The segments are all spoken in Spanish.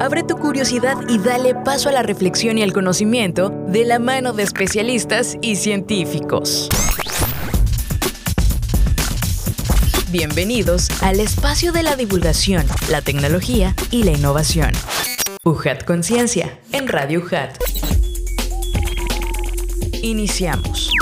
Abre tu curiosidad y dale paso a la reflexión y al conocimiento de la mano de especialistas y científicos. Bienvenidos al espacio de la divulgación, la tecnología y la innovación. UJAT Conciencia en Radio UJAT. Iniciamos.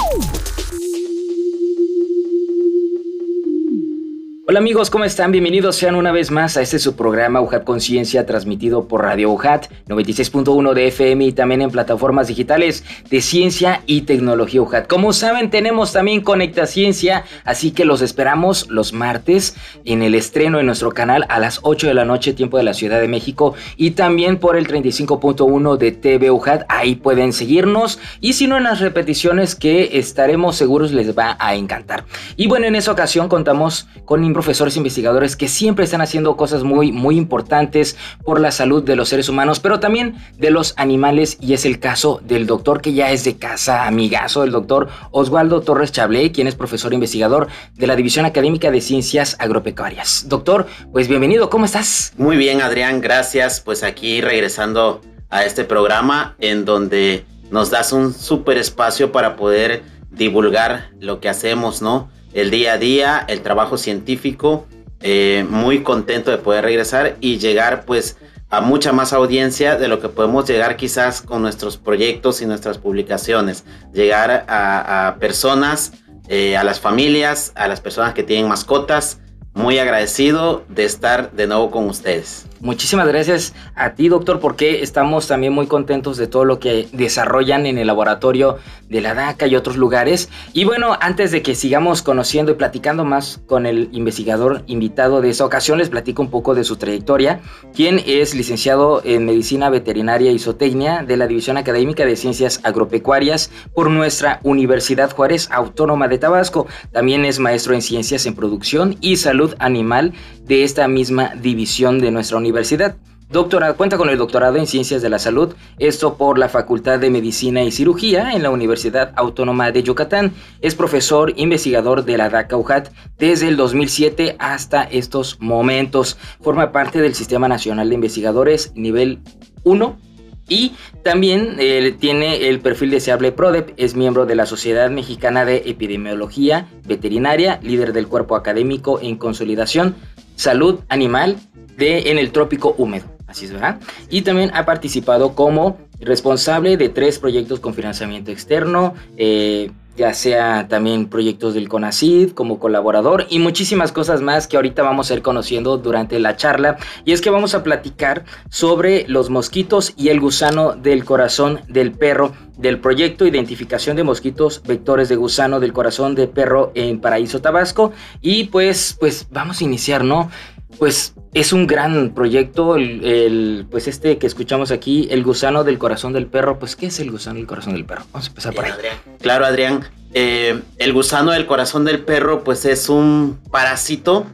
Hola amigos, ¿cómo están? Bienvenidos sean una vez más a este su programa UJAT Conciencia transmitido por Radio UJAT 96.1 de FM y también en plataformas digitales de ciencia y tecnología UJAT. Como saben, tenemos también Conecta Ciencia, así que los esperamos los martes en el estreno en nuestro canal a las 8 de la noche, tiempo de la Ciudad de México, y también por el 35.1 de TV UJAT. Ahí pueden seguirnos y si no en las repeticiones que estaremos seguros les va a encantar. Y bueno, en esa ocasión contamos con profesores investigadores que siempre están haciendo cosas muy, muy importantes por la salud de los seres humanos, pero también de los animales. Y es el caso del doctor que ya es de casa, amigazo, el doctor Oswaldo Torres Chablé, quien es profesor investigador de la División Académica de Ciencias Agropecuarias. Doctor, pues bienvenido, ¿cómo estás? Muy bien, Adrián, gracias. Pues aquí regresando a este programa en donde nos das un súper espacio para poder divulgar lo que hacemos, ¿no? El día a día, el trabajo científico. Eh, muy contento de poder regresar y llegar pues a mucha más audiencia de lo que podemos llegar quizás con nuestros proyectos y nuestras publicaciones. Llegar a, personas, eh, a las familias, a las personas que tienen mascotas. Muy agradecido de estar de nuevo con ustedes. Muchísimas gracias a ti, doctor, porque estamos también muy contentos de todo lo que desarrollan en el laboratorio de la DACA y otros lugares. Y bueno, antes de que sigamos conociendo y platicando más con el investigador invitado de esa ocasión, les platico un poco de su trayectoria, quien es licenciado en Medicina Veterinaria y Zootecnia de la División Académica de Ciencias Agropecuarias por nuestra Universidad Juárez Autónoma de Tabasco. También es maestro en Ciencias en Producción y Salud Animal de esta misma división de nuestra universidad. Doctorado, cuenta con el doctorado en Ciencias de la Salud, esto por la Facultad de Medicina y Cirugía en la Universidad Autónoma de Yucatán. Es profesor investigador de la DACA UJAT desde el 2007 hasta estos momentos. Forma parte del Sistema Nacional de Investigadores nivel 1 y también eh, tiene el perfil deseable PRODEP, es miembro de la Sociedad Mexicana de Epidemiología Veterinaria, líder del cuerpo académico en consolidación, salud animal de, en el trópico húmedo. Así es, ¿verdad? Y también ha participado como responsable de tres proyectos con financiamiento externo, eh, ya sea también proyectos del CONACID como colaborador y muchísimas cosas más que ahorita vamos a ir conociendo durante la charla. Y es que vamos a platicar sobre los mosquitos y el gusano del corazón del perro del proyecto Identificación de Mosquitos Vectores de Gusano del Corazón de Perro en Paraíso Tabasco. Y pues, pues vamos a iniciar, ¿no? Pues es un gran proyecto, el, pues este que escuchamos aquí, el gusano del corazón del perro. Pues, ¿qué es el gusano del corazón del perro? Vamos a empezar por ahí. Claro, Adrián. Eh, el gusano del corazón del perro, pues es un parásito.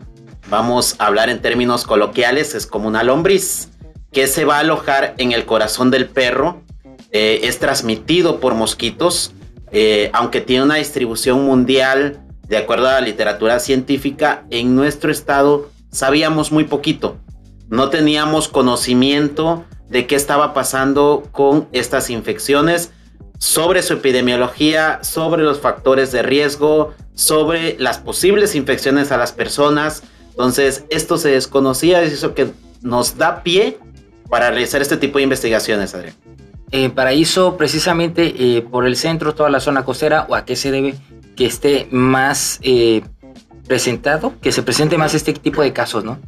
Vamos a hablar en términos coloquiales, es como una lombriz que se va a alojar en el corazón del perro. Eh, es transmitido por mosquitos, eh, aunque tiene una distribución mundial, de acuerdo a la literatura científica, en nuestro estado sabíamos muy poquito. No teníamos conocimiento de qué estaba pasando con estas infecciones, sobre su epidemiología, sobre los factores de riesgo, sobre las posibles infecciones a las personas. Entonces, esto se desconocía, es eso que nos da pie para realizar este tipo de investigaciones, Adrián. Eh, Paraíso, precisamente eh, por el centro, toda la zona costera, o a qué se debe que esté más eh, presentado, que se presente más este tipo de casos, ¿no?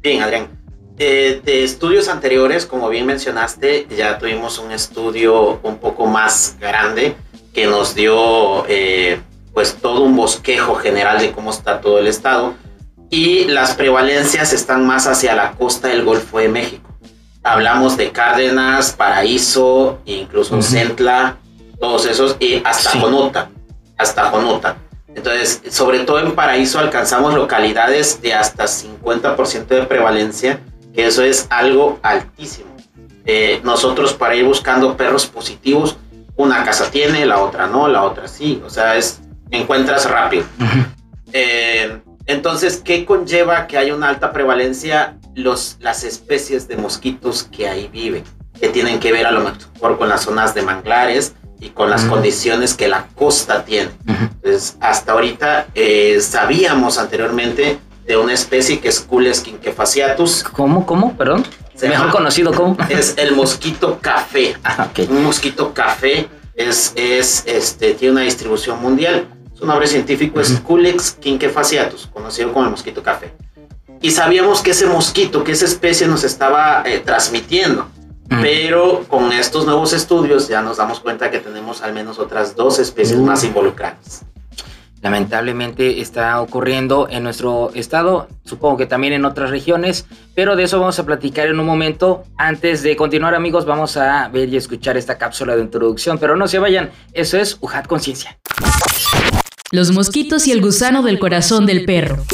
Bien, Adrián. de estudios anteriores, como bien mencionaste, ya tuvimos un estudio un poco más grande que nos dio eh, pues todo un bosquejo general de cómo está todo el estado y las prevalencias están más hacia la costa del Golfo de México. Hablamos de Cárdenas, Paraíso, incluso Centla, todos esos, y hasta Jonota, hasta Jonota. Entonces, sobre todo en Paraíso alcanzamos localidades de hasta 50% de prevalencia, que eso es algo altísimo. Eh, nosotros para ir buscando perros positivos, una casa tiene, la otra no, la otra sí, o sea, es encuentras rápido. Eh, entonces, ¿qué conlleva que haya una alta prevalencia? los, las especies de mosquitos que ahí viven, que tienen que ver a lo mejor con las zonas de manglares y con las condiciones que la costa tiene. Entonces, hasta ahorita eh, sabíamos anteriormente de una especie que es Culex quinquefaciatus. ¿Cómo? ¿Cómo? Perdón. Mejor conocido como. Es el mosquito café. Ah, Un mosquito café es, es, este, tiene una distribución mundial. Su nombre científico es Culex quinquefaciatus, conocido como el mosquito café. Y sabíamos que ese mosquito, que esa especie nos estaba eh, transmitiendo. Pero con estos nuevos estudios ya nos damos cuenta que tenemos al menos otras dos especies más involucradas lamentablemente está ocurriendo en nuestro estado, supongo que también en otras regiones, pero de eso vamos a platicar en un momento. Antes de continuar amigos, vamos a ver y escuchar esta cápsula de introducción, pero no se vayan, eso es UJAT Conciencia. Los mosquitos y el gusano del corazón del perro.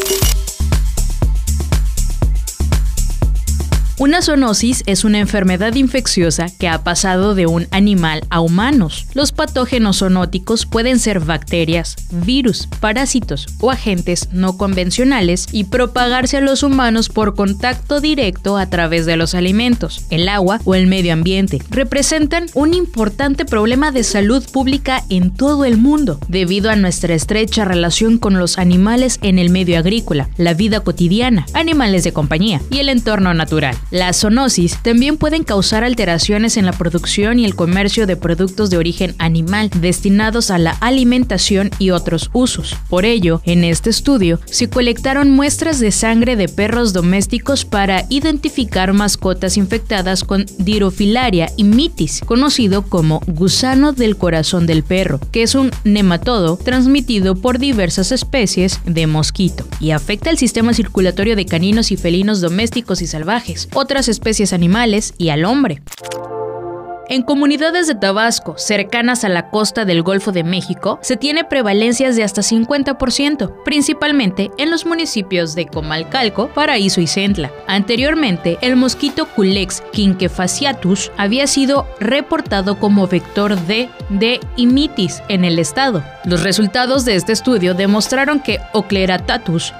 Una zoonosis es una enfermedad infecciosa que ha pasado de un animal a humanos. Los patógenos zoonóticos pueden ser bacterias, virus, parásitos o agentes no convencionales y propagarse a los humanos por contacto directo a través de los alimentos, el agua o el medio ambiente. Representan un importante problema de salud pública en todo el mundo debido a nuestra estrecha relación con los animales en el medio agrícola, la vida cotidiana, animales de compañía y el entorno natural. La zoonosis también pueden causar alteraciones en la producción y el comercio de productos de origen animal destinados a la alimentación y otros usos. Por ello, en este estudio se colectaron muestras de sangre de perros domésticos para identificar mascotas infectadas con dirofilaria y mitis, conocido como gusano del corazón del perro, que es un nematodo transmitido por diversas especies de mosquito y afecta el sistema circulatorio de caninos y felinos domésticos y salvajes otras especies animales y al hombre. En comunidades de Tabasco, cercanas a la costa del Golfo de México, se tiene prevalencias de hasta 50%, principalmente en los municipios de Comalcalco, Paraíso y Centla. Anteriormente, el mosquito Culex quinquefaciatus había sido reportado como vector de de imitis en el estado. Los resultados de este estudio demostraron que Ocleratatus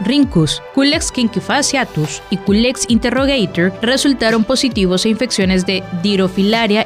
rincus, Culex quinquefaciatus y Culex interrogator resultaron positivos a infecciones de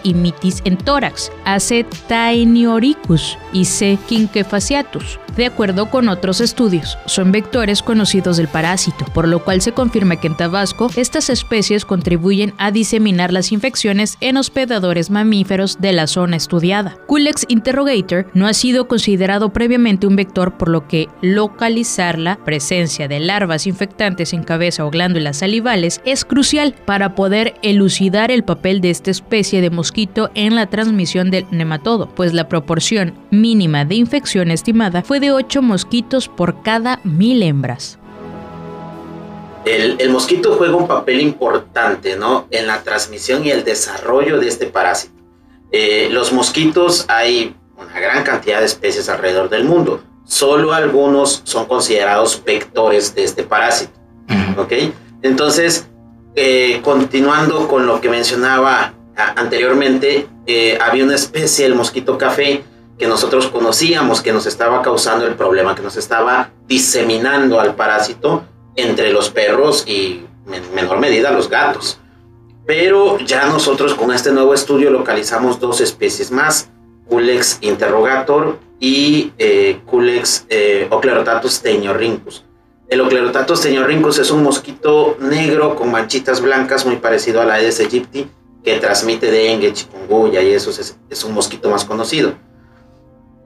y mitis en tórax, AC taenioricus y C. quinquefaciatus. De acuerdo con otros estudios, son vectores conocidos del parásito, por lo cual se confirma que en Tabasco estas especies contribuyen a diseminar las infecciones en hospedadores mamíferos de la zona estudiada. Culex interrogator no ha sido considerado previamente un vector, por lo que localizar la presencia de larvas infectantes en cabeza o glándulas salivales es crucial para poder elucidar el papel de esta especie de mosquito en la transmisión del nematodo, pues la proporción mínima de infección estimada fue de 8 mosquitos por cada mil hembras. El, mosquito juega un papel importante ¿no? en la transmisión y el desarrollo de este parásito. Eh, los mosquitos hay una gran cantidad de especies alrededor del mundo. Solo algunos son considerados vectores de este parásito. ¿ok? Entonces, eh, continuando con lo que mencionaba anteriormente, eh, había una especie, el mosquito café, que nosotros conocíamos que nos estaba causando el problema, que nos estaba diseminando al parásito entre los perros y en menor medida los gatos. Pero ya nosotros con este nuevo estudio localizamos dos especies más, Culex interrogator y eh, Culex eh, Oclerotatus teñorrincus. El Oclerotatus teñorrincus es un mosquito negro con manchitas blancas muy parecido a la Aedes aegypti que transmite dengue, chikungunya y eso es, es un mosquito más conocido.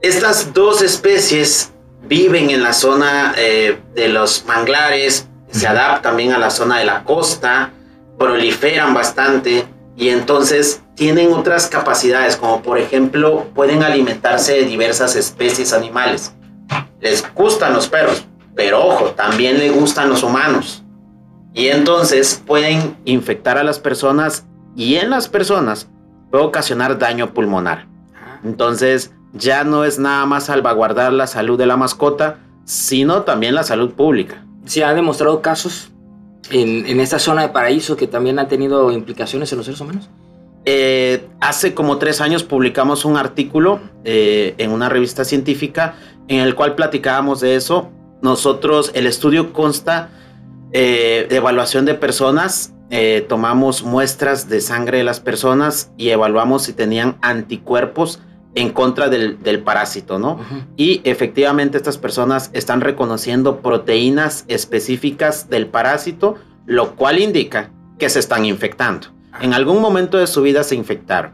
Estas dos especies viven en la zona eh, de los manglares, se adaptan también a la zona de la costa, proliferan bastante y entonces tienen otras capacidades, como por ejemplo pueden alimentarse de diversas especies animales. Les gustan los perros, pero ojo, también les gustan los humanos. Y entonces pueden infectar a las personas y en las personas puede ocasionar daño pulmonar. Entonces, ya no es nada más salvaguardar la salud de la mascota, sino también la salud pública. Se han demostrado casos en, esta zona de paraíso que también han tenido implicaciones en los seres humanos. Eh, hace como tres años publicamos un artículo eh, en una revista científica en el cual platicábamos de eso. Nosotros, el estudio consta eh, evaluación de personas, eh, tomamos muestras de sangre de las personas y evaluamos si tenían anticuerpos en contra del, parásito, ¿no? Y efectivamente estas personas están reconociendo proteínas específicas del parásito, lo cual indica que se están infectando. En algún momento de su vida se infectaron.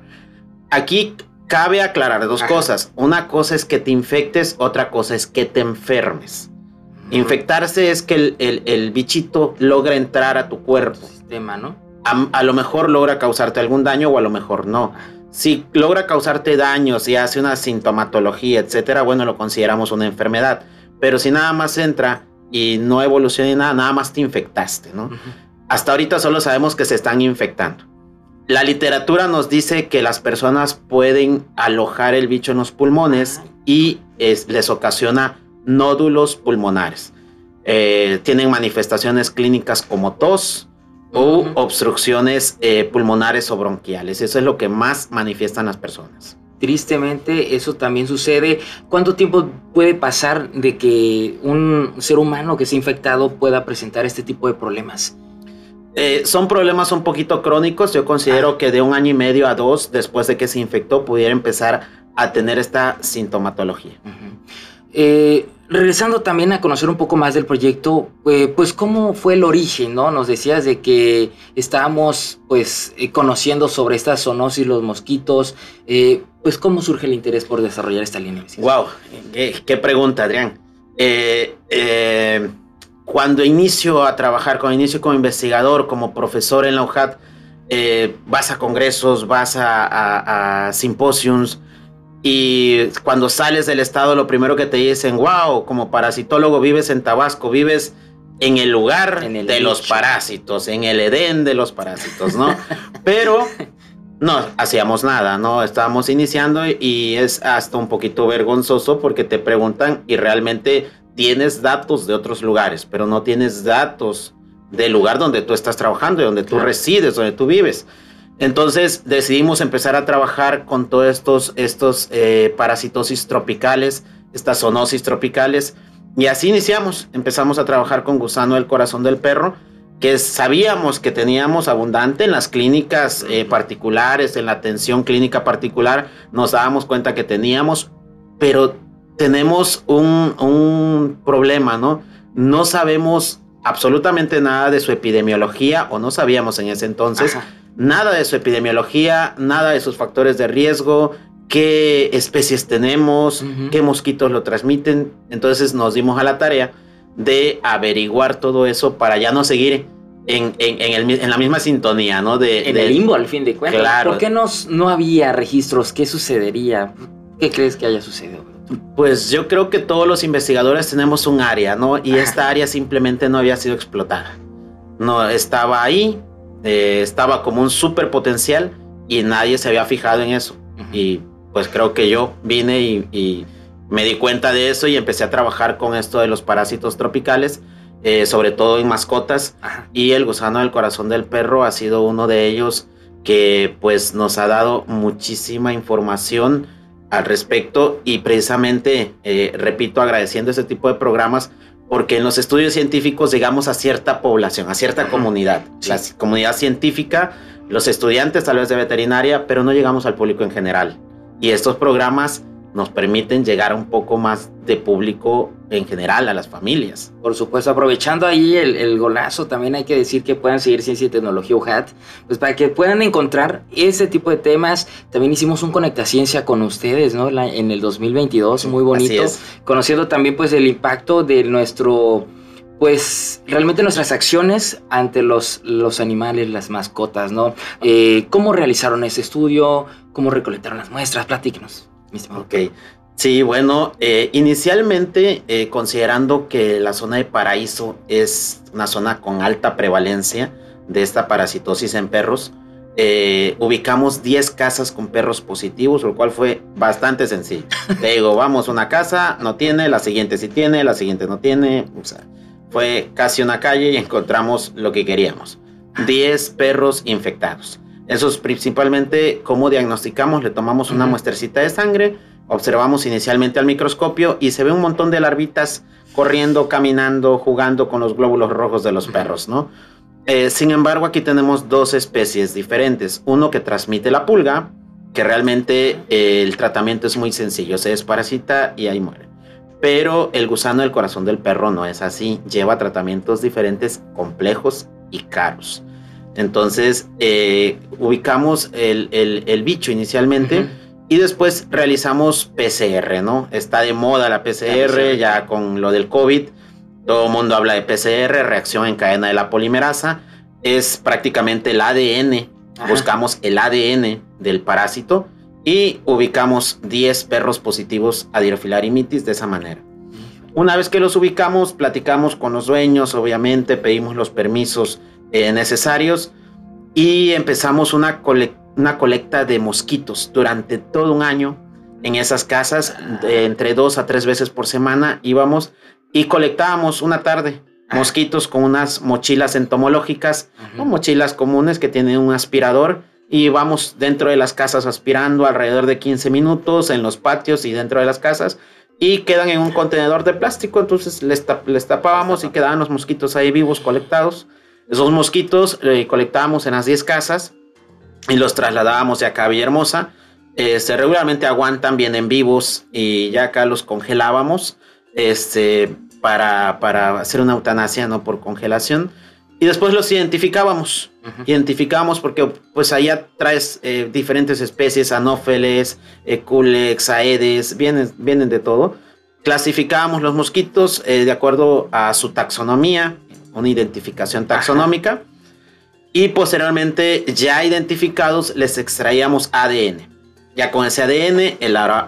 Aquí cabe aclarar dos cosas. Una cosa es que te infectes, otra cosa es que te enfermes. Infectarse es que el, bichito logra entrar a tu cuerpo. Sistema, ¿no? A, lo mejor logra causarte algún daño o a lo mejor no. Si logra causarte daños y hace una sintomatología, etcétera, bueno, lo consideramos una enfermedad. Pero si nada más entra y no evoluciona nada, nada más te infectaste, ¿no? Hasta ahorita solo sabemos que se están infectando. La literatura nos dice que las personas pueden alojar el bicho en los pulmones y les ocasiona nódulos pulmonares. Eh, tienen manifestaciones clínicas como tos o obstrucciones eh, pulmonares o bronquiales. Eso es lo que más manifiestan las personas. Tristemente, eso también sucede. ¿Cuánto tiempo puede pasar de que un ser humano que se ha infectado pueda presentar este tipo de problemas? Eh, son problemas un poquito crónicos. Yo considero ah. que de un año y medio a dos, después de que se infectó, pudiera empezar a tener esta sintomatología. Eh, regresando también a conocer un poco más del proyecto, eh, pues cómo fue el origen, ¿no? Nos decías de que estábamos pues eh, conociendo sobre esta zoonosis, los mosquitos, pues cómo surge el interés por desarrollar esta línea. Wow, qué, pregunta, Adrián. cuando inicio a trabajar, cuando inicio como investigador, como profesor en la UJAT, vas a congresos, vas a, a simposiums, y cuando sales del estado, lo primero que te dicen, wow, como parasitólogo vives en Tabasco, vives en el lugar de los parásitos, en el Edén de los parásitos, ¿no? Pero no hacíamos nada, ¿no? Estábamos iniciando y es hasta un poquito vergonzoso porque te preguntan y realmente tienes datos de otros lugares, pero no tienes datos del lugar donde tú estás trabajando, donde tú resides, donde tú vives. Entonces decidimos empezar a trabajar con todos estos, estos eh, parasitosis tropicales, estas zoonosis tropicales. Y así iniciamos. Empezamos a trabajar con gusano del corazón del perro, que sabíamos que teníamos abundante en las clínicas eh, particulares, en la atención clínica particular. Nos dábamos cuenta que teníamos, pero tenemos un, un problema, ¿no? No sabemos absolutamente nada de su epidemiología o no sabíamos en ese entonces nada de su epidemiología, nada de sus factores de riesgo, qué especies tenemos, qué mosquitos lo transmiten. Entonces nos dimos a la tarea de averiguar todo eso para ya no seguir en, la misma sintonía, ¿no? De, en el limbo, al fin de cuentas. Claro. ¿Por qué no había registros? ¿Qué sucedería? ¿Qué crees que haya sucedido? Pues yo creo que todos los investigadores tenemos un área, ¿no? Y esta área simplemente no había sido explotada. No, estaba ahí, eh, estaba como un súper potencial y nadie se había fijado en eso. Y pues creo que yo vine y, me di cuenta de eso y empecé a trabajar con esto de los parásitos tropicales, eh, sobre todo en mascotas. Y el gusano del corazón del perro ha sido uno de ellos que pues nos ha dado muchísima información al respecto y precisamente, eh, repito, agradeciendo ese tipo de programas porque en los estudios científicos llegamos a cierta población, a cierta comunidad, la comunidad científica, los estudiantes tal vez de veterinaria, pero no llegamos al público en general. Y estos programas nos permiten llegar a un poco más de público en general a las familias. Por supuesto, aprovechando ahí el, golazo, también hay que decir que puedan seguir Ciencia y Tecnología UHAT, pues para que puedan encontrar ese tipo de temas. También hicimos un Conecta Ciencia con ustedes, ¿no? en el 2022, muy bonito. Conociendo también pues el impacto de nuestro pues realmente nuestras acciones ante los, los animales, las mascotas, ¿no? Eh, ¿Cómo realizaron ese estudio? ¿Cómo recolectaron las muestras? Platíquenos. Ok. Sí, bueno, eh, inicialmente eh, considerando que la zona de paraíso es una zona con alta prevalencia de esta parasitosis en perros, eh, ubicamos 10 casas con perros positivos, lo cual fue bastante sencillo. Te digo, vamos, una casa no tiene, la siguiente sí tiene, la siguiente no tiene. O sea, fue casi una calle y encontramos lo que queríamos. 10 perros infectados. Eso es principalmente cómo diagnosticamos, le tomamos una muestercita de sangre, observamos inicialmente al microscopio y se ve un montón de larvitas corriendo, caminando, jugando con los glóbulos rojos de los perros, ¿no? Eh, sin embargo, aquí tenemos dos especies diferentes. Uno que transmite la pulga, que realmente eh, el tratamiento es muy sencillo, se desparasita y ahí muere. Pero el gusano del corazón del perro no es así, lleva tratamientos diferentes, complejos y caros. Entonces, eh, ubicamos el, bicho inicialmente y después realizamos PCR, ¿no? Está de moda la PCR, ya con lo del COVID. Todo el mundo habla de PCR, reacción en cadena de la polimerasa. Es prácticamente el ADN. Buscamos el ADN del parásito y ubicamos 10 perros positivos a dirofilarimitis de esa manera. Una vez que los ubicamos, platicamos con los dueños, obviamente, pedimos los permisos eh, necesarios y empezamos una, una colecta de mosquitos durante todo un año en esas casas, entre dos a tres veces por semana íbamos y colectábamos una tarde mosquitos con unas mochilas entomológicas, o mochilas comunes que tienen un aspirador y vamos dentro de las casas aspirando alrededor de 15 minutos en los patios y dentro de las casas y quedan en un contenedor de plástico, entonces les, tapábamos y quedaban los mosquitos ahí vivos colectados. Esos mosquitos eh, colectábamos en las 10 casas y los trasladábamos de acá a Villahermosa. Este, regularmente aguantan, bien en vivos y ya acá los congelábamos este, para, para hacer una eutanasia, no por congelación. Y después los identificábamos. Identificábamos porque pues allá traes eh, diferentes especies, anófeles, eh, culex, aedes, vienen, vienen de todo. Clasificábamos los mosquitos eh, de acuerdo a su taxonomía, una identificación taxonómica. Y posteriormente, ya identificados, les extraíamos ADN. Ya con ese ADN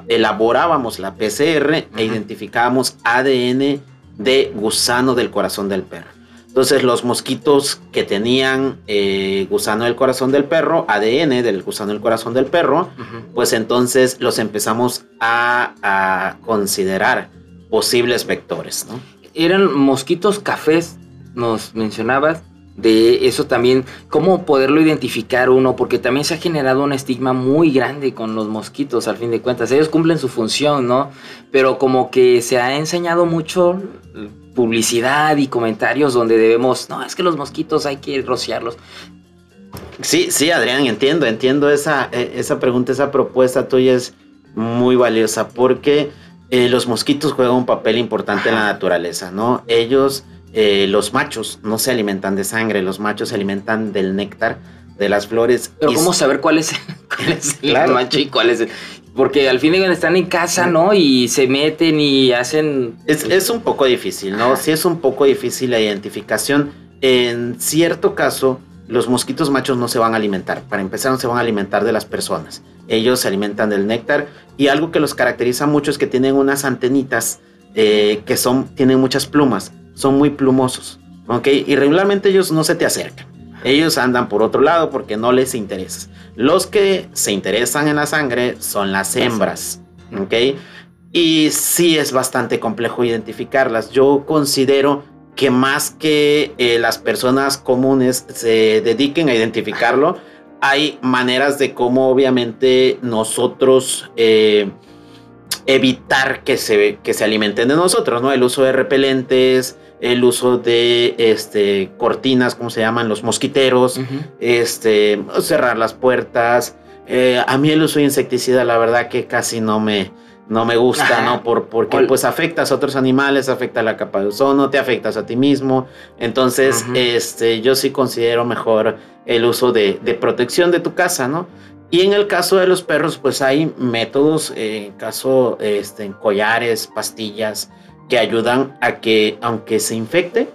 elaborábamos la PCR e identificábamos ADN de gusano del corazón del perro. Entonces los mosquitos que tenían eh, gusano del corazón del perro, ADN del gusano del corazón del perro, pues entonces los empezamos a, considerar posibles vectores. ¿no? Eran mosquitos cafés, nos mencionabas, de eso también, cómo poderlo identificar uno, porque también se ha generado un estigma muy grande con los mosquitos, al fin de cuentas. Ellos cumplen su función, ¿no? Pero como que se ha enseñado mucho publicidad y comentarios donde debemos, no, es que los mosquitos hay que rociarlos. Sí, sí, Adrián, entiendo, entiendo esa, eh, esa pregunta, esa propuesta tuya es muy valiosa porque eh, los mosquitos juegan un papel importante en la naturaleza, ¿no? Ellos, eh, los machos, no se alimentan de sangre, los machos se alimentan del néctar de las flores. Pero ¿cómo saber cuál es, el macho y cuál es el... Porque al fin están en casa, ¿no? Y se meten y hacen... Es, un poco difícil, ¿no? Sí es un poco difícil la identificación. En cierto caso, los mosquitos machos no se van a alimentar. Para empezar, no se van a alimentar de las personas. Ellos se alimentan del néctar y algo que los caracteriza mucho es que tienen unas antenitas eh, que son, tienen muchas plumas. Son muy plumosos, ¿ok? Y regularmente ellos no se te acercan. Ellos andan por otro lado porque no les interesa. Los que se interesan en la sangre son las hembras, ¿ok? Y sí es bastante complejo identificarlas. Yo considero que más que eh, las personas comunes se dediquen a identificarlo, hay maneras de cómo obviamente nosotros eh, evitar que se, que se alimenten de nosotros, ¿no? El uso de repelentes, el uso de este, cortinas, ¿cómo se llaman? Los mosquiteros, este, cerrar las puertas. Eh, a mí el uso de insecticida, la verdad que casi no me, no me gusta, ¿no? Por, porque pues afectas a otros animales, afecta a la capa de ozono, te afectas a ti mismo. Entonces, este, yo sí considero mejor el uso de, de, protección de tu casa, ¿no? Y en el caso de los perros, pues hay métodos, eh, en caso, este, collares, pastillas, que ayudan a que, aunque se infecte,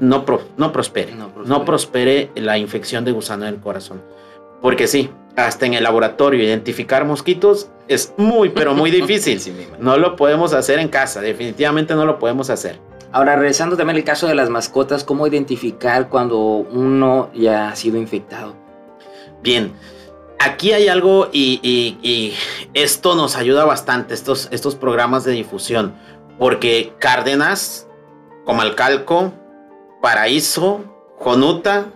no, no, prospere, no, prospere. la infección de gusano del corazón. Porque sí, hasta en el laboratorio identificar mosquitos es muy, pero muy difícil. no lo podemos hacer en casa, definitivamente no lo podemos hacer. Ahora, regresando también al caso de las mascotas, ¿cómo identificar cuando uno ya ha sido infectado? Bien, aquí hay algo y, esto nos ayuda bastante, estos, estos programas de difusión. Porque Cárdenas, Comalcalco, Paraíso, Jonuta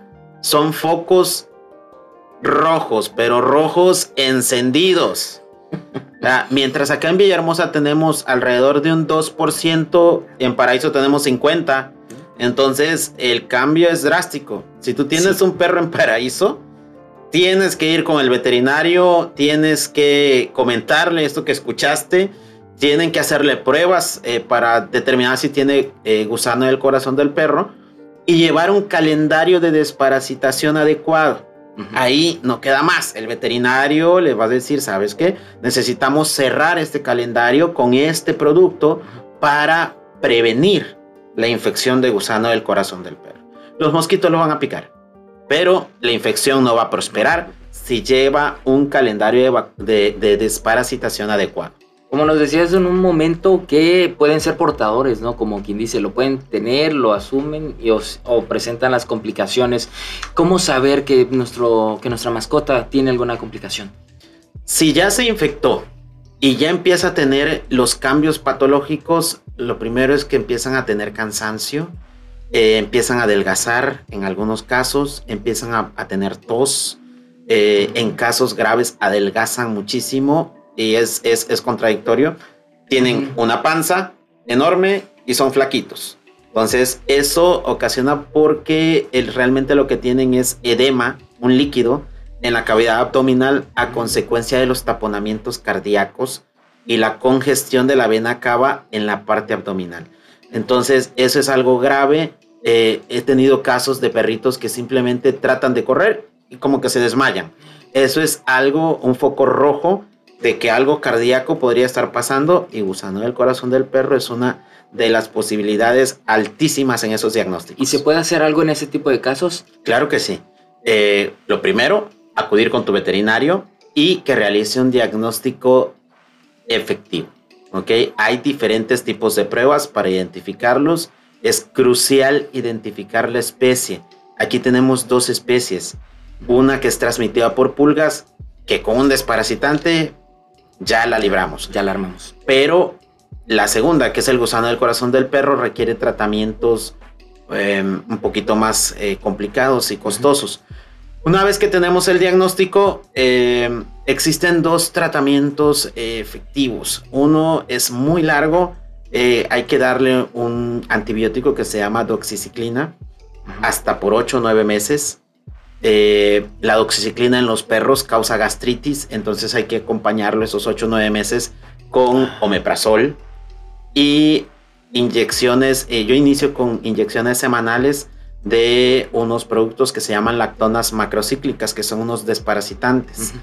son focos rojos, pero rojos encendidos. Mientras acá en Villahermosa tenemos alrededor de un 2%, en Paraíso tenemos 50%. Entonces el cambio es drástico. Si tú tienes un perro en Paraíso, tienes que ir con el veterinario, tienes que comentarle esto que escuchaste, tienen que hacerle pruebas eh, para determinar si tiene eh, gusano en el corazón del perro y llevar un calendario de desparasitación adecuado. Ahí no queda más. El veterinario le va a decir, ¿sabes qué? Necesitamos cerrar este calendario con este producto para prevenir la infección de gusano del corazón del perro. Los mosquitos lo van a picar, pero la infección no va a prosperar si lleva un calendario de, de desparasitación adecuado como nos decías en un momento, que pueden ser portadores, ¿no? Como quien dice, lo pueden tener, lo asumen y o presentan las complicaciones. ¿Cómo saber que, nuestro, que nuestra mascota tiene alguna complicación? Si ya se infectó y ya empieza a tener los cambios patológicos, lo primero es que empiezan a tener cansancio, eh, empiezan a adelgazar en algunos casos, empiezan a, tener tos, eh, en casos graves adelgazan muchísimo y es, es, contradictorio, tienen una panza enorme y son flaquitos. Entonces, eso ocasiona porque el, realmente lo que tienen es edema, un líquido, en la cavidad abdominal a consecuencia de los taponamientos cardíacos y la congestión de la vena cava en la parte abdominal. Entonces, eso es algo grave. Eh, he tenido casos de perritos que simplemente tratan de correr y como que se desmayan. Eso es algo, un foco rojo de que algo cardíaco podría estar pasando y gusano del corazón del perro es una de las posibilidades altísimas en esos diagnósticos. ¿Y se puede hacer algo en ese tipo de casos? Claro que sí. Eh, lo primero, acudir con tu veterinario y que realice un diagnóstico efectivo. ¿ok? Hay diferentes tipos de pruebas para identificarlos. Es crucial identificar la especie. Aquí tenemos dos especies. Una que es transmitida por pulgas, que con un desparasitante ya la libramos. Ya la armamos. Pero la segunda, que es el gusano del corazón del perro, requiere tratamientos em, un poquito más eh, complicados y costosos. Una vez que tenemos el diagnóstico, em, existen dos tratamientos eh, efectivos. Uno es muy largo, eh, hay que darle un antibiótico que se llama doxiciclina hasta por 8 o 9 meses. Eh, la doxiciclina en los perros causa gastritis, entonces hay que acompañarlo esos 8 o 9 meses con omeprazol y inyecciones. Eh, yo inicio con inyecciones semanales de unos productos que se llaman lactonas macrocíclicas, que son unos desparasitantes,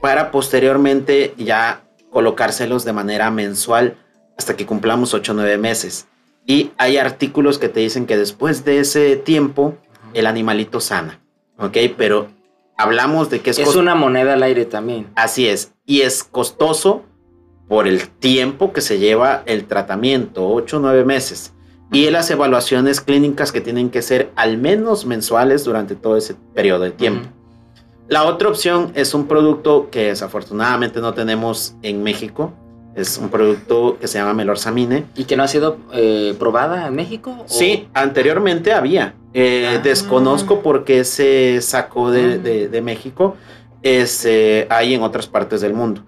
para posteriormente ya colocárselos de manera mensual hasta que cumplamos 8 o 9 meses. Y hay artículos que te dicen que después de ese tiempo el animalito sana. ¿Ok? Pero hablamos de que es... Es una moneda al aire también. Así es, y es costoso por el tiempo que se lleva el tratamiento, 8 o 9 meses, y las evaluaciones clínicas que tienen que ser al menos mensuales durante todo ese periodo de tiempo. La otra opción es un producto que desafortunadamente no tenemos en México, es un producto que se llama Melorsamine. ¿Y que no ha sido eh, probada en México? Sí, anteriormente había. Eh, ah. Desconozco por qué se sacó de, ah. México. Es, eh, hay en otras partes del mundo.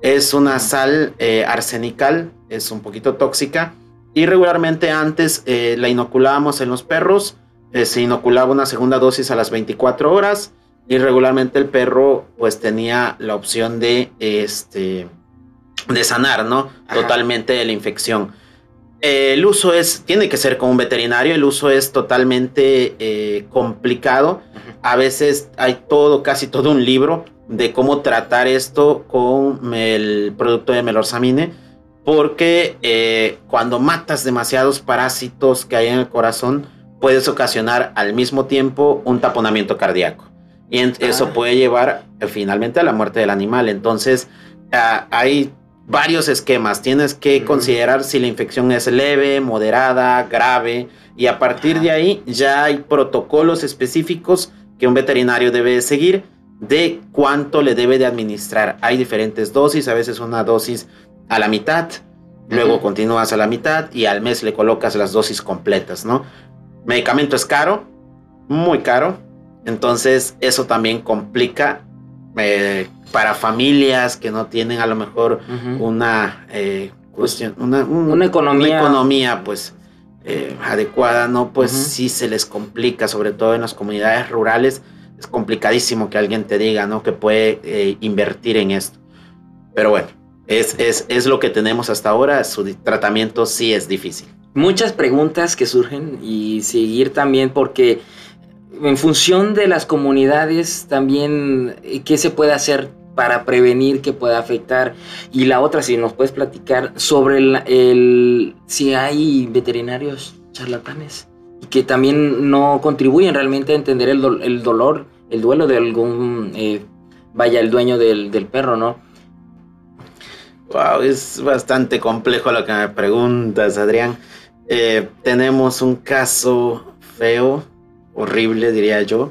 Es una ah. sal arsenical, es un poquito tóxica. Y regularmente antes la inoculábamos en los perros. se inoculaba una segunda dosis a las 24 horas. Y regularmente el perro pues tenía la opción de este de sanar, ¿no? Totalmente de la infección. el uso es, tiene que ser con un veterinario, el uso es totalmente eh, complicado. A veces hay todo, casi todo un libro de cómo tratar esto con el producto de melorsamine, porque eh, cuando matas demasiados parásitos que hay en el corazón, puedes ocasionar al mismo tiempo un taponamiento cardíaco. Y eso ah. puede llevar eh, finalmente a la muerte del animal. Entonces, ah, hay varios esquemas. Tienes que considerar si la infección es leve, moderada, grave. Y a partir de ahí ya hay protocolos específicos que un veterinario debe seguir de cuánto le debe de administrar. Hay diferentes dosis, a veces una dosis a la mitad, luego continúas a la mitad y al mes le colocas las dosis completas, ¿no? Medicamento es caro, muy caro, entonces eso también complica eh, para familias que no tienen a lo mejor una eh, cuestión, una, economía. economía, pues eh, adecuada, ¿no? Pues sí se les complica, sobre todo en las comunidades rurales, es complicadísimo que alguien te diga, ¿no? Que puede eh, invertir en esto. Pero bueno, es, es, es lo que tenemos hasta ahora, su tratamiento sí es difícil. Muchas preguntas que surgen y seguir también porque en función de las comunidades también qué se puede hacer para prevenir que pueda afectar. Y la otra, si nos puedes platicar sobre el, si hay veterinarios charlatanes y que también no contribuyen realmente a entender el, dolor, el duelo de algún, eh, vaya, el dueño del, perro, ¿no? Wow, es bastante complejo lo que me preguntas, Adrián. Eh, tenemos un caso feo, horrible, diría yo,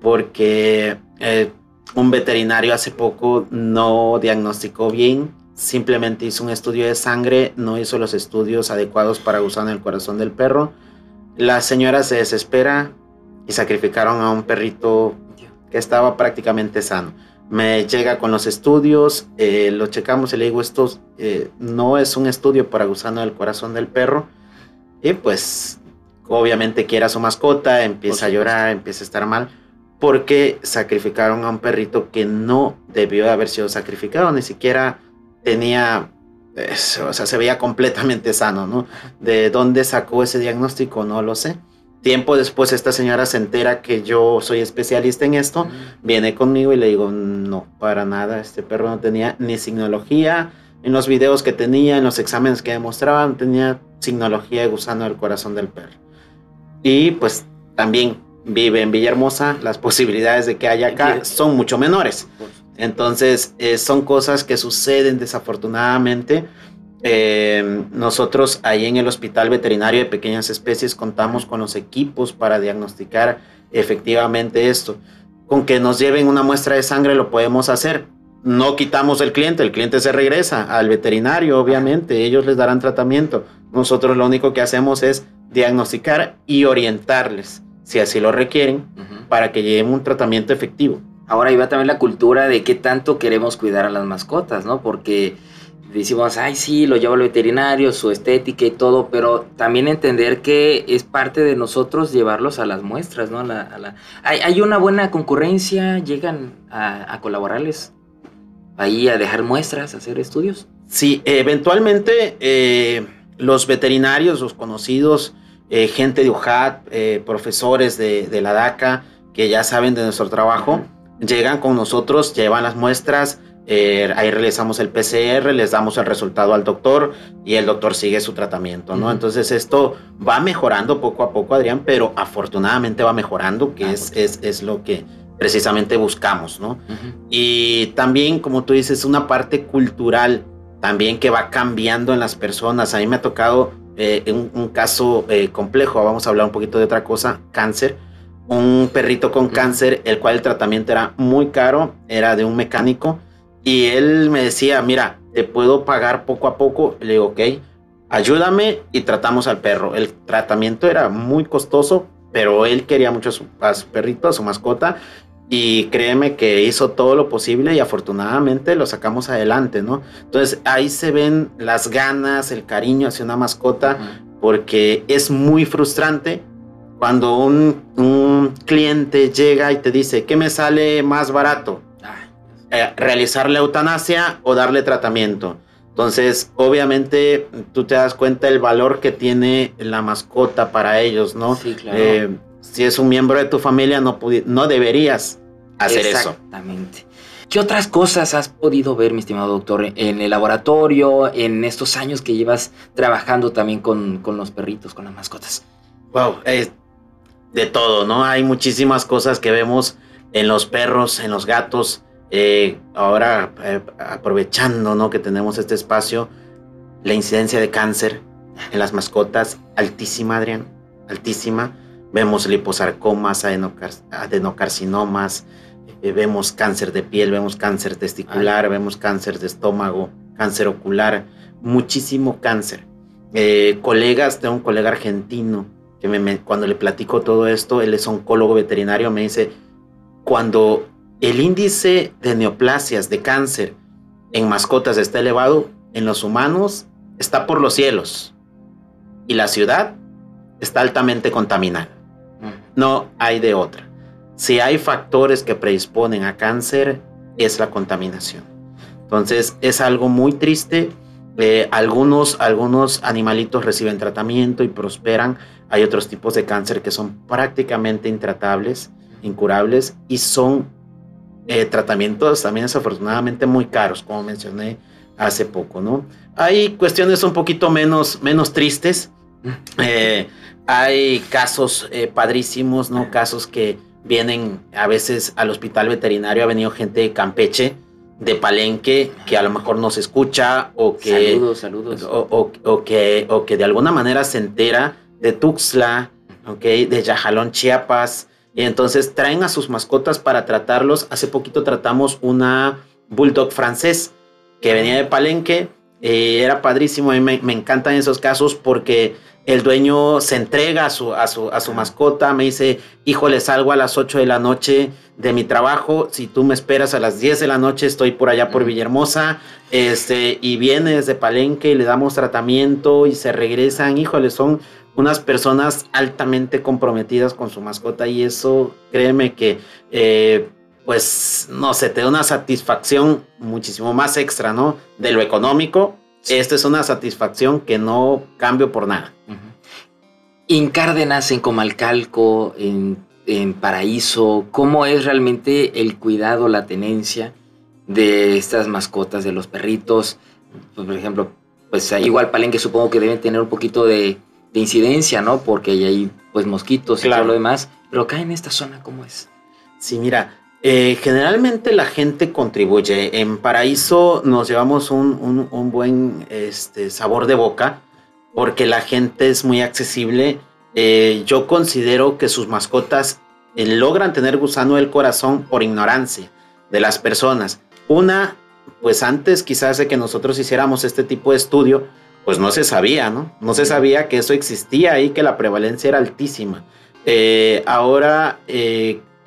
porque eh, un veterinario hace poco no diagnosticó bien, simplemente hizo un estudio de sangre, no hizo los estudios adecuados para usar en el corazón del perro. La señora se desespera y sacrificaron a un perrito que estaba prácticamente sano. Me llega con los estudios, eh, lo checamos y le digo, esto eh, no es un estudio para gusano del corazón del perro. Y pues obviamente quiere a su mascota, empieza a llorar, empieza a estar mal porque sacrificaron a un perrito que no debió de haber sido sacrificado, ni siquiera tenía, o sea, se veía completamente sano, ¿no? De dónde sacó ese diagnóstico, no lo sé. Tiempo después esta señora se entera que yo soy especialista en esto, viene conmigo y le digo, no, para nada, este perro no tenía ni signología, en los videos que tenía, en los exámenes que demostraban, tenía signología de gusano del corazón del perro. Y pues también vive en Villahermosa, las posibilidades de que haya acá son mucho menores. Entonces, eh, son cosas que suceden desafortunadamente. Eh, nosotros ahí en el Hospital Veterinario de Pequeñas Especies contamos con los equipos para diagnosticar efectivamente esto. Con que nos lleven una muestra de sangre lo podemos hacer. No quitamos el cliente, el cliente se regresa al veterinario, obviamente, ellos les darán tratamiento. Nosotros lo único que hacemos es diagnosticar y orientarles si así lo requieren, para que lleven un tratamiento efectivo. Ahora ahí va también la cultura de qué tanto queremos cuidar a las mascotas, ¿no? Porque decimos, ay, sí, lo llevo al veterinario, su estética y todo, pero también entender que es parte de nosotros llevarlos a las muestras, ¿no? ¿Hay, una buena concurrencia? ¿Llegan a, colaborarles ahí a dejar muestras, a hacer estudios? Sí, eventualmente eh, los veterinarios, los conocidos, eh, gente de UJAT, eh, profesores de, la DACA, que ya saben de nuestro trabajo, llegan con nosotros, llevan las muestras, eh, ahí realizamos el PCR, les damos el resultado al doctor y el doctor sigue su tratamiento, ¿no? Entonces esto va mejorando poco a poco, Adrián, pero afortunadamente va mejorando, que ah, es, es, lo que precisamente buscamos, ¿no? Y también, como tú dices, una parte cultural también que va cambiando en las personas. A mí me ha tocado eh, un, caso eh, complejo, vamos a hablar un poquito de otra cosa, cáncer. Un perrito con cáncer, el cual el tratamiento era muy caro, era de un mecánico, y él me decía, mira, te puedo pagar poco a poco. Le digo, ok, ayúdame y tratamos al perro. El tratamiento era muy costoso, pero él quería mucho a su perrito, a su mascota, y créeme que hizo todo lo posible y afortunadamente lo sacamos adelante, ¿no? Entonces ahí se ven las ganas, el cariño hacia una mascota, porque es muy frustrante cuando un, cliente llega y te dice, ¿qué me sale más barato? Eh, ¿Realizar la eutanasia o darle tratamiento? Entonces, obviamente, tú te das cuenta del valor que tiene la mascota para ellos, ¿no? Sí, claro. Eh, si es un miembro de tu familia, no, no deberías hacer eso. Exactamente. ¿Qué otras cosas has podido ver, mi estimado doctor, en el laboratorio, en estos años que llevas trabajando también con, los perritos, con las mascotas? Wow, de todo, ¿no? Hay muchísimas cosas que vemos en los perros, en los gatos. Eh, ahora, eh, aprovechando, ¿no? Que tenemos este espacio, la incidencia de cáncer en las mascotas, altísima, Adrián, altísima. Vemos liposarcomas, adenocarcinomas, eh, vemos cáncer de piel, vemos cáncer testicular, vemos cáncer de estómago, cáncer ocular, muchísimo cáncer. Eh, colegas, tengo un colega argentino que cuando le platico todo esto, él es oncólogo veterinario, me dice, cuando el índice de neoplasias, de cáncer en mascotas está elevado, en los humanos está por los cielos. Y la ciudad está altamente contaminada. Mm. No hay de otra. Si hay factores que predisponen a cáncer, es la contaminación. Entonces es algo muy triste. Eh, algunos, algunos animalitos reciben tratamiento y prosperan. Hay otros tipos de cáncer que son prácticamente intratables, incurables y son eh, tratamientos también desafortunadamente muy caros, como mencioné hace poco, ¿no? Hay cuestiones un poquito menos, menos tristes. Eh, hay casos padrísimos, ¿no? Casos que vienen a veces al hospital veterinario, ha venido gente de Campeche, de Palenque, que a lo mejor nos escucha o que... Saludos, saludos. O, que, o que de alguna manera se entera de Tuxtla, de Yajalón, Chiapas, y entonces traen a sus mascotas para tratarlos. Hace poquito tratamos una bulldog francés que venía de Palenque, eh, era padrísimo, mí me, me encantan esos casos porque el dueño se entrega a su, a su, a su mascota, me dice, híjole, salgo a las 8 de la noche de mi trabajo, si tú me esperas a las 10 de la noche, estoy por allá por Villahermosa, este, y viene desde Palenque y le damos tratamiento y se regresan, híjole, son unas personas altamente comprometidas con su mascota y eso, créeme que, eh, pues, no sé, te da una satisfacción muchísimo más extra, ¿no? De lo económico, esta es una satisfacción que no cambio por nada. En Cárdenas, en Comalcalco, en, Paraíso, ¿cómo es realmente el cuidado, la tenencia de estas mascotas, de los perritos? Pues, por ejemplo, pues igual Palenque supongo que deben tener un poquito de, incidencia, ¿no? Porque hay pues mosquitos y todo lo demás. Pero acá en esta zona, ¿cómo es? Sí, mira, eh, generalmente la gente contribuye. En Paraíso nos llevamos un, buen este, sabor de boca porque la gente es muy accesible. Eh, yo considero que sus mascotas eh, logran tener gusano del corazón por ignorancia de las personas. Una, pues antes quizás de que nosotros hiciéramos este tipo de estudio, pues no se sabía, ¿no? No se sabía que eso existía y que la prevalencia era altísima. ahora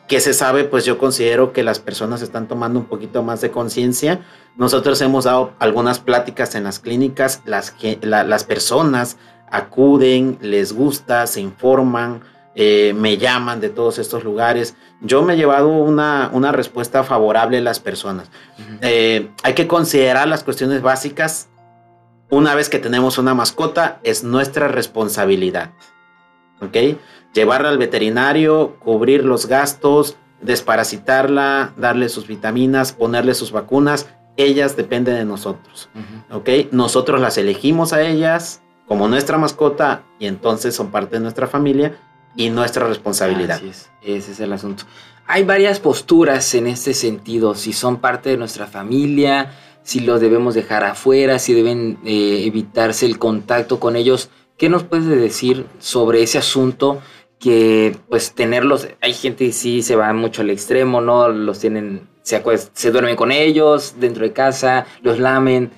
que se sabe, pues yo considero que las personas están tomando un poquito más de conciencia. Nosotros hemos dado algunas pláticas en las clínicas, las, las personas acuden, les gusta, se informan, eh, me llaman de todos estos lugares. Yo me he llevado una, una respuesta favorable a las personas. Eh, hay que considerar las cuestiones básicas. Una vez que tenemos una mascota, es nuestra responsabilidad. ¿Ok? Llevarla al veterinario, cubrir los gastos, desparasitarla, darle sus vitaminas, ponerle sus vacunas, ellas dependen de nosotros. ¿Ok? Nosotros las elegimos a ellas como nuestra mascota y entonces son parte de nuestra familia y nuestra responsabilidad. Así es, ese es el asunto. Hay varias posturas en este sentido, si son parte de nuestra familia, si los debemos dejar afuera, si deben eh, evitarse el contacto con ellos. ¿Qué nos puedes decir sobre ese asunto? Que pues tenerlos, hay gente que sí se va mucho al extremo, ¿no? Los tienen, se, se duermen con ellos dentro de casa, los lamen,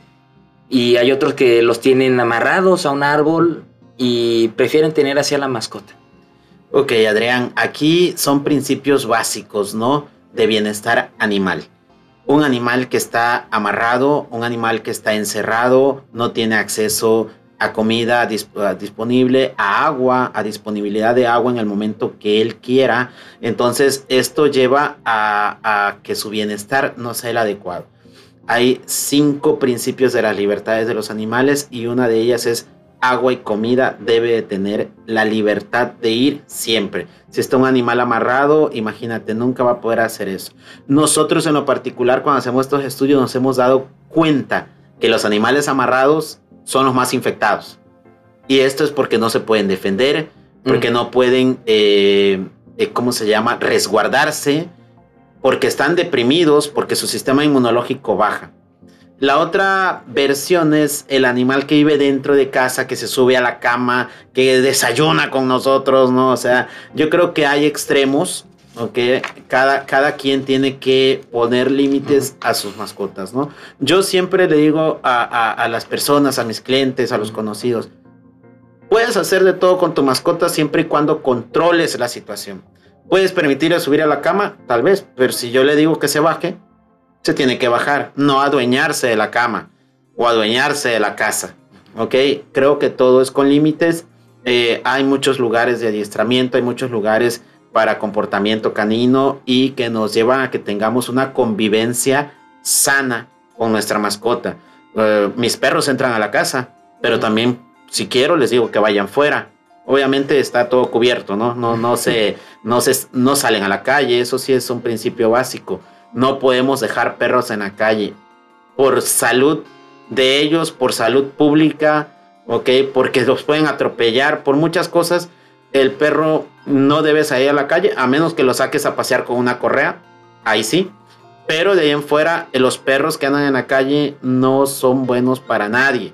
y hay otros que los tienen amarrados a un árbol y prefieren tener hacia la mascota. Ok, Adrián, aquí son principios básicos, ¿no? De bienestar animal. Un animal que está amarrado, un animal que está encerrado, no tiene acceso a comida disponible, a agua, a disponibilidad de agua en el momento que él quiera. Entonces esto lleva a, que su bienestar no sea el adecuado. Hay cinco principios de las libertades de los animales y una de ellas es agua y comida debe tener la libertad de ir siempre. Si está un animal amarrado, imagínate, nunca va a poder hacer eso. Nosotros en lo particular, cuando hacemos estos estudios, nos hemos dado cuenta que los animales amarrados son los más infectados. Y esto es porque no se pueden defender, porque mm. no pueden, eh, eh, ¿cómo se llama?, resguardarse, porque están deprimidos, porque su sistema inmunológico baja. La otra versión es el animal que vive dentro de casa, que se sube a la cama, que desayuna con nosotros, ¿no? O sea, yo creo que hay extremos ¿ok? Cada, cada quien tiene que poner límites a sus mascotas, ¿no? Yo siempre le digo a, las personas, a mis clientes, a los conocidos, puedes hacer de todo con tu mascota siempre y cuando controles la situación. ¿Puedes permitirle subir a la cama? Tal vez, pero si yo le digo que se baje, se tiene que bajar, no adueñarse de la cama o adueñarse de la casa. ¿Ok? Creo que todo es con límites. Eh, hay muchos lugares de adiestramiento, hay muchos lugares para comportamiento canino y que nos llevan a que tengamos una convivencia sana con nuestra mascota. Eh, mis perros entran a la casa, pero también si quiero les digo que vayan fuera. Obviamente está todo cubierto, ¿no? No, no, se, no, se, no salen a la calle, eso sí es un principio básico. No podemos dejar perros en la calle por salud de ellos, por salud pública, ¿ok? Porque los pueden atropellar, por muchas cosas. El perro no debe salir a la calle a menos que lo saques a pasear con una correa, ahí sí. Pero de ahí en fuera, los perros que andan en la calle no son buenos para nadie.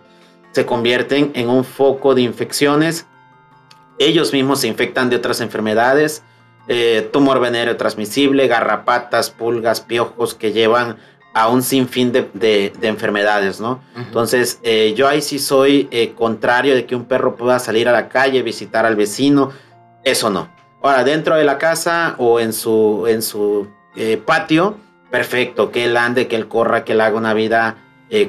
Se convierten en un foco de infecciones. Ellos mismos se infectan de otras enfermedades. Eh, tumor venéreo transmisible, garrapatas, pulgas, piojos que llevan a un sinfín de, de, enfermedades, ¿no? Entonces, eh, yo ahí sí soy eh, contrario de que un perro pueda salir a la calle, visitar al vecino, eso no. Ahora, dentro de la casa o en su, en su eh, patio, perfecto, que él ande, que él corra, que él haga una vida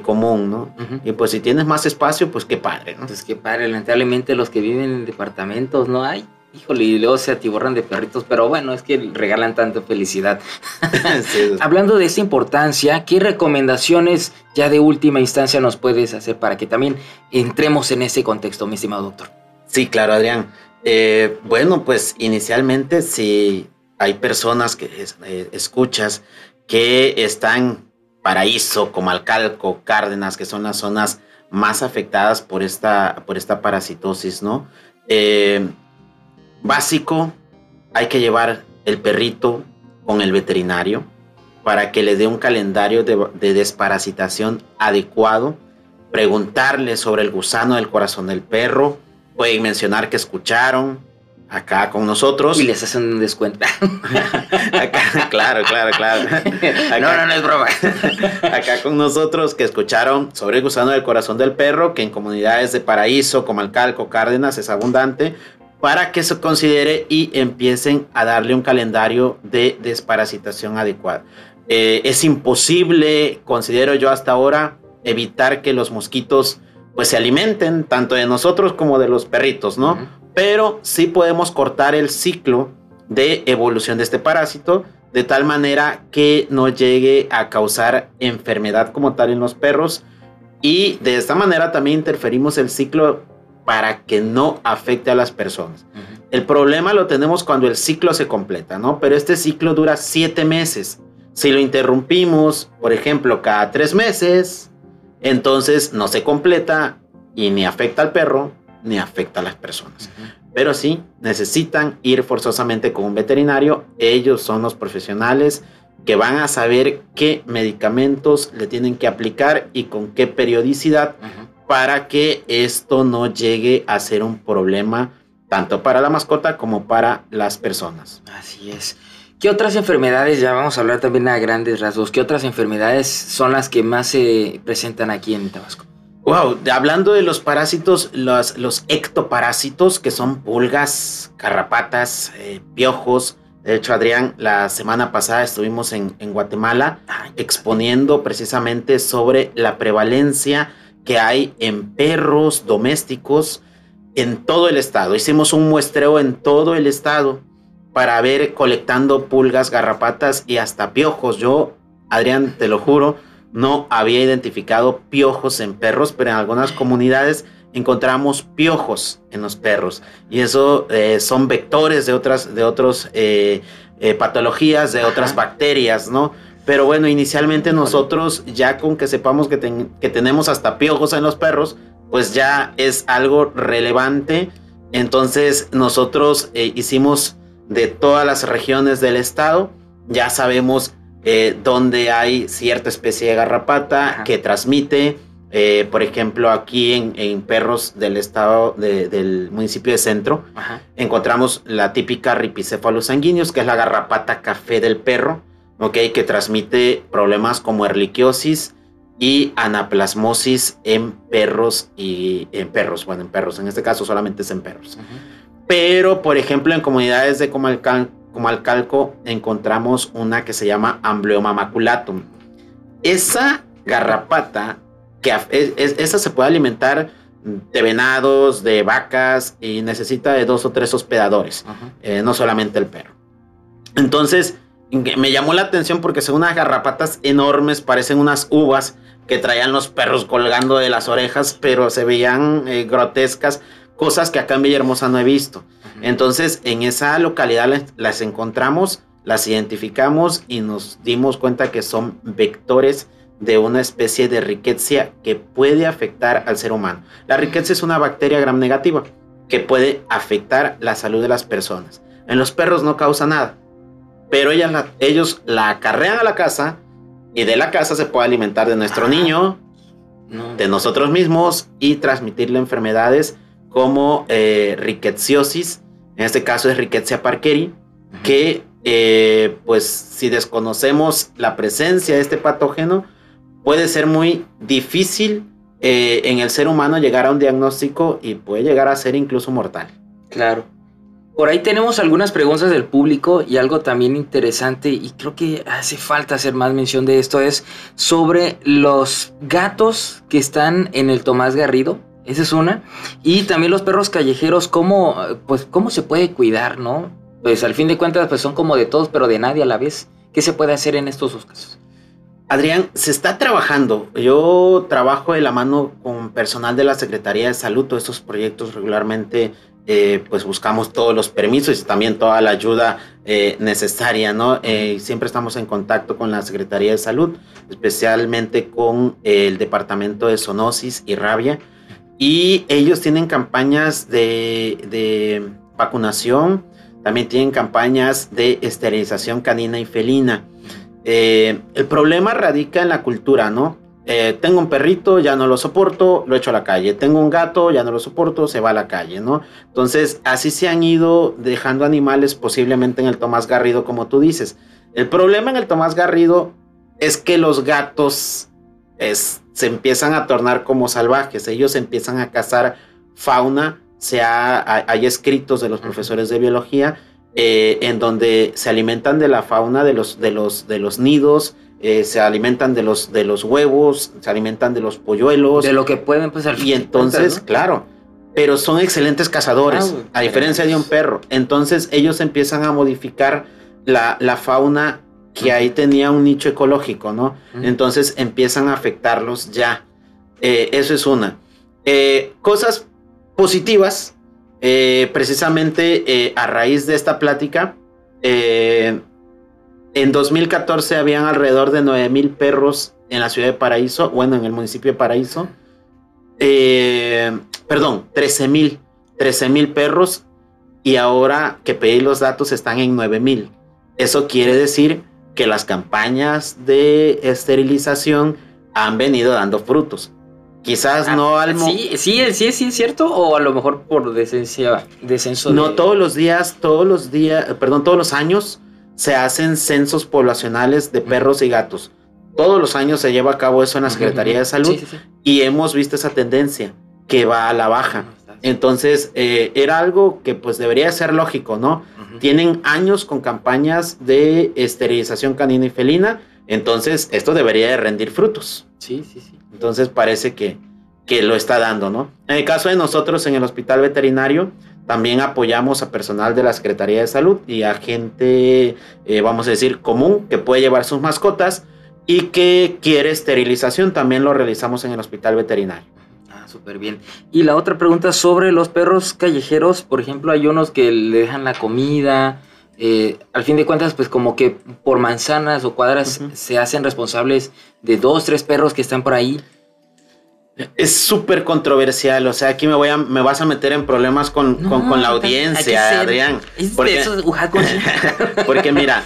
común, ¿no? Y pues si tienes más espacio, pues qué padre, ¿no? Pues qué padre, lamentablemente los que viven en departamentos no hay híjole, y luego se atiborran de perritos, pero bueno, es que regalan tanta felicidad. Hablando de esta importancia, ¿qué recomendaciones ya de última instancia nos puedes hacer para que también entremos en ese contexto, mi estimado doctor? Sí, claro, Adrián. Eh, bueno, pues inicialmente si hay personas que eh, escuchas que están Paraíso, Comalcalco, Cárdenas, que son las zonas más afectadas por esta, por esta parasitosis, ¿no? Eh, básico, hay que llevar el perrito con el veterinario para que le dé un calendario de, desparasitación adecuado, preguntarle sobre el gusano del corazón del perro, pueden mencionar que escucharon acá con nosotros. Y les hacen un descuento. acá, claro, claro, claro. no, no, no es broma. acá con nosotros que escucharon sobre el gusano del corazón del perro, que en comunidades de Paraíso, como Alcalco, Cárdenas, es abundante, para que se considere y empiecen a darle un calendario de desparasitación adecuado. Eh, es imposible, considero yo hasta ahora, evitar que los mosquitos pues se alimenten tanto de nosotros como de los perritos, ¿no? Pero sí podemos cortar el ciclo de evolución de este parásito de tal manera que no llegue a causar enfermedad como tal en los perros y de esta manera también interferimos el ciclo para que no afecte a las personas. El problema lo tenemos cuando el ciclo se completa, ¿no? Pero este ciclo dura siete meses. Si lo interrumpimos, por ejemplo, cada tres meses, entonces no se completa y ni afecta al perro ni afecta a las personas. Pero sí, necesitan ir forzosamente con un veterinario. Ellos son los profesionales que van a saber qué medicamentos le tienen que aplicar y con qué periodicidad para que esto no llegue a ser un problema tanto para la mascota como para las personas. Así es. ¿Qué otras enfermedades, ya vamos a hablar también a grandes rasgos, qué otras enfermedades son las que más se presentan aquí en Tabasco? Wow, hablando de los parásitos, los, los ectoparásitos, que son pulgas, carrapatas, eh, piojos. De hecho, Adrián, la semana pasada estuvimos en, en Guatemala exponiendo precisamente sobre la prevalencia que hay en perros domésticos en todo el estado. Hicimos un muestreo en todo el estado para ver colectando pulgas, garrapatas y hasta piojos. Yo, Adrián, te lo juro, no había identificado piojos en perros, pero en algunas comunidades encontramos piojos en los perros. Y eso eh, son vectores de otras, de otros, eh, eh, patologías, de otras bacterias, ¿no? Pero bueno, inicialmente nosotros ya con que sepamos que, tenemos hasta piojos en los perros, pues ya es algo relevante. Entonces nosotros eh, hicimos de todas las regiones del estado, ya sabemos eh, dónde hay cierta especie de garrapata que transmite. Eh, por ejemplo, aquí en, perros del estado del municipio de Centro, encontramos la típica Ripicephalus sanguíneos, que es la garrapata café del perro que transmite problemas como erliquiosis y anaplasmosis en perros y en perros, bueno, en perros, en este caso solamente es en perros. Pero, por ejemplo, en comunidades de Comalcalco encontramos una que se llama Ambleoma maculatum. Esa garrapata, que esa se puede alimentar de venados, de vacas y necesita de dos o tres hospedadores, eh, no solamente el perro. Entonces, me llamó la atención porque son unas garrapatas enormes, parecen unas uvas que traían los perros colgando de las orejas, pero se veían eh, grotescas, cosas que acá en Villahermosa no he visto. Entonces, en esa localidad las, encontramos, las identificamos y nos dimos cuenta que son vectores de una especie de riqueza que puede afectar al ser humano. La riqueza es una bacteria gram negativa que puede afectar la salud de las personas. En los perros no causa nada, pero ellos la acarrean a la casa y de la casa se puede alimentar de nuestro niño, de nosotros mismos y transmitirle enfermedades como eh, en este caso es Rickettsia parkeri, que eh, pues si desconocemos la presencia de este patógeno, puede ser muy difícil eh, en el ser humano llegar a un diagnóstico y puede llegar a ser incluso mortal. Claro. Por ahí tenemos algunas preguntas del público y algo también interesante y creo que hace falta hacer más mención de esto es sobre los gatos que están en el Tomás Garrido. Esa es una. Y también los perros callejeros, cómo, pues, cómo se puede cuidar, ¿no? Pues al fin de cuentas, pues son como de todos, pero de nadie a la vez. ¿Qué se puede hacer en estos dos casos? Adrián, se está trabajando. Yo trabajo de la mano con personal de la Secretaría de Salud. Todos estos proyectos regularmente eh, pues buscamos todos los permisos y también toda la ayuda eh, necesaria, ¿no? Eh, siempre estamos en contacto con la Secretaría de Salud, especialmente con el Departamento de Zoonosis y Rabia. Y ellos tienen campañas de, de vacunación, también tienen campañas de esterilización canina y felina. el problema radica en la cultura, ¿no? Eh, tengo un perrito, ya no lo soporto, lo echo a la calle. Tengo un gato, ya no lo soporto, se va a la calle, ¿no? Entonces, así se han ido dejando animales posiblemente en el Tomás Garrido, como tú dices. El problema en el Tomás Garrido es que los gatos se empiezan a tornar como salvajes. Ellos empiezan a cazar fauna. Se hay escritos de los profesores de biología eh, en donde se alimentan de la fauna de los, de los, de los nidos eh, se alimentan de los, de los huevos, se alimentan de los polluelos. De lo que pueden, pues Y entonces, claro, pero son excelentes cazadores, ah, a diferencia de un perro. Entonces ellos empiezan a modificar la, fauna que ahí tenía un nicho ecológico, ¿no? Entonces empiezan a afectarlos ya. Eh, eso es una. Eh, cosas positivas, precisamente a raíz de esta plática, en 2014 habían alrededor de 9000 perros en la ciudad de Paraíso, bueno, en el municipio de Paraíso. Eh, perdón, 13000, 13000 perros y ahora que pedí los datos están en 9000. Eso quiere decir que las campañas de esterilización han venido dando frutos. Quizás ah, no al sí, sí, sí, sí, es cierto, o a lo mejor por decencia, descenso. No todos los días, todos los días, perdón, todos los años se hacen censos poblacionales de perros y gatos. Todos los años se lleva a cabo eso en la Secretaría de Salud y hemos visto esa tendencia que va a la baja. Entonces, eh, era algo que pues debería ser lógico, ¿no? Tienen años con campañas de esterilización canina y felina, entonces esto debería de rendir frutos. Sí, sí, sí. Entonces parece que, que lo está dando, ¿no? En el caso de nosotros en el hospital veterinario, también apoyamos a personal de la Secretaría de Salud y a gente, eh, vamos a decir, común que puede llevar sus mascotas y que quiere esterilización. También lo realizamos en el hospital veterinario. Ah, súper bien. Y la otra pregunta sobre los perros callejeros. Por ejemplo, hay unos que le dejan la comida. Eh, al fin de cuentas, pues como que por manzanas o cuadras se hacen responsables de dos, tres perros que están por ahí. Es súper controversial, o sea, aquí me voy a, me vas a meter en problemas con, la audiencia, Adrián. Porque, porque mira,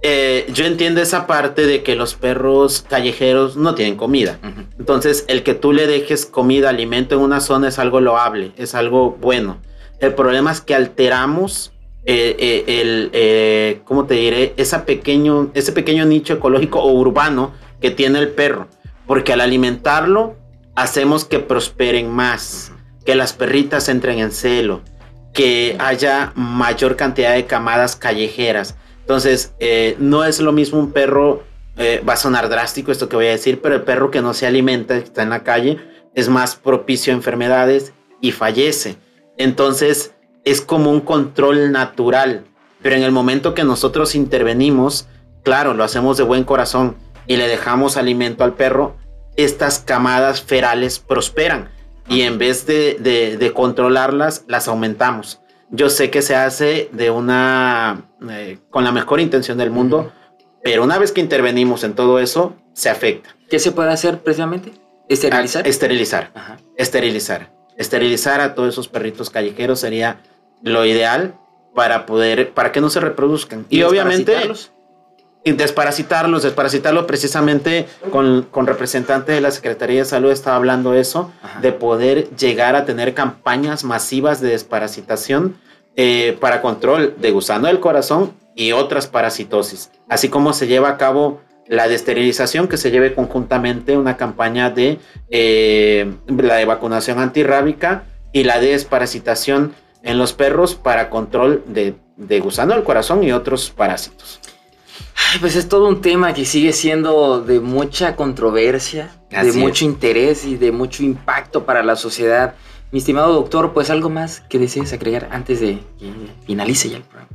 eh, yo entiendo esa parte de que los perros callejeros no tienen comida. Entonces, el que tú le dejes comida, alimento en una zona es algo loable, es algo bueno. El problema es que alteramos eh, eh, el, ¿cómo te diré? Esa pequeño, ese pequeño nicho ecológico o urbano que tiene el perro. Porque al alimentarlo, hacemos que prosperen más, que las perritas entren en celo. que haya mayor cantidad de camadas callejeras. Entonces, eh, no es lo mismo un perro, eh, va a sonar drástico esto que voy a decir, pero el perro que no se alimenta, que está en la calle, es más propicio a enfermedades y fallece. Entonces, es como un control natural. Pero en el momento que nosotros intervenimos, claro, lo hacemos de buen corazón y le dejamos alimento al perro, estas camadas ferales prosperan y en vez de, controlarlas, las aumentamos. Yo sé que se hace de una, eh, con la mejor intención del mundo, pero una vez que intervenimos en todo eso, se afecta. ¿Qué se puede hacer precisamente? ¿Esterilizar? esterilizar. Esterilizar. Esterilizar a todos esos perritos callejeros sería lo ideal para poder, para que no se reproduzcan. Y, obviamente y desparasitarlos, desparasitarlos precisamente con, con representantes de la Secretaría de Salud estaba hablando eso, de poder llegar a tener campañas masivas de desparasitación eh, para control de gusano del corazón y otras parasitosis, así como se lleva a cabo la desterilización, que se lleve conjuntamente una campaña de eh, la de vacunación antirrábica y la de desparasitación en los perros para control de, de gusano del corazón y otros parásitos pues es todo un tema que sigue siendo de mucha controversia, de mucho interés y de mucho impacto para la sociedad. Mi estimado doctor, pues algo más que desees agregar antes de que finalice ya el programa.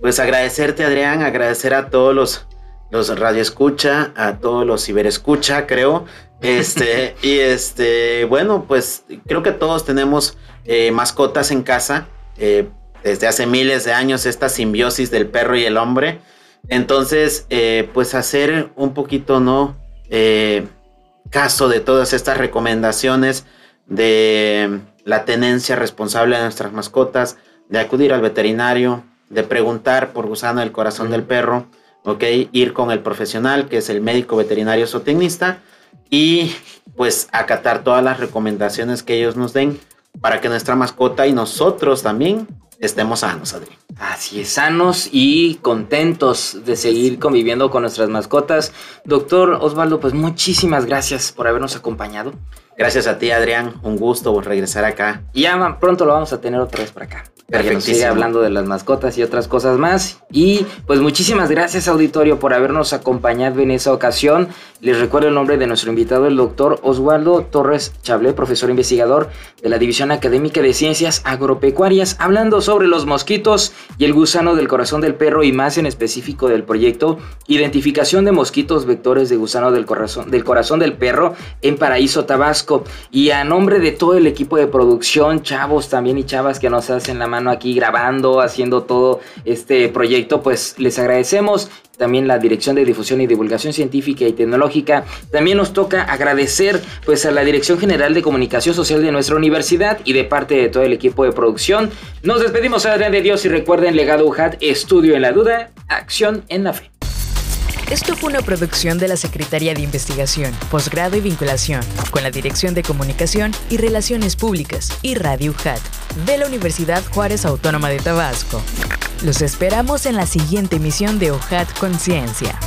Pues agradecerte, Adrián, agradecer a todos los, los radioescucha, a todos los ciberescucha, creo. Este, y este, bueno, pues creo que todos tenemos eh, mascotas en casa. Eh, desde hace miles de años, esta simbiosis del perro y el hombre. Entonces, eh, pues hacer un poquito, ¿no? Eh, caso de todas estas recomendaciones de la tenencia responsable de nuestras mascotas, de acudir al veterinario, de preguntar por gusano del corazón del perro, ¿ok? Ir con el profesional, que es el médico veterinario zootecnista, y pues acatar todas las recomendaciones que ellos nos den para que nuestra mascota y nosotros también estemos sanos, Adri. Así es, sanos y contentos de seguir conviviendo con nuestras mascotas. Doctor Osvaldo, pues muchísimas gracias por habernos acompañado. Gracias a ti, Adrián. Un gusto regresar acá. Y ya pronto lo vamos a tener otra vez por acá. Para que nos siga hablando de las mascotas y otras cosas más. Y pues muchísimas gracias, auditorio, por habernos acompañado en esa ocasión. Les recuerdo el nombre de nuestro invitado, el doctor Osvaldo Torres Chablé, profesor investigador de la División Académica de Ciencias Agropecuarias, hablando sobre los mosquitos y el gusano del corazón del perro y más en específico del proyecto Identificación de mosquitos vectores de gusano del corazón del, corazón del perro en Paraíso Tabasco. Y a nombre de todo el equipo de producción, chavos también y chavas que nos hacen la mano aquí grabando, haciendo todo este proyecto, pues les agradecemos también la Dirección de Difusión y Divulgación Científica y Tecnológica. También nos toca agradecer pues a la Dirección General de Comunicación Social de nuestra universidad y de parte de todo el equipo de producción. Nos despedimos, Adrián de Dios, y recuerden Legado UJAT, estudio en la duda, acción en la fe. Esto fue una producción de la Secretaría de Investigación, Posgrado y Vinculación, con la Dirección de Comunicación y Relaciones Públicas y Radio UJAT de la Universidad Juárez Autónoma de Tabasco. Los esperamos en la siguiente emisión de OJAT Conciencia.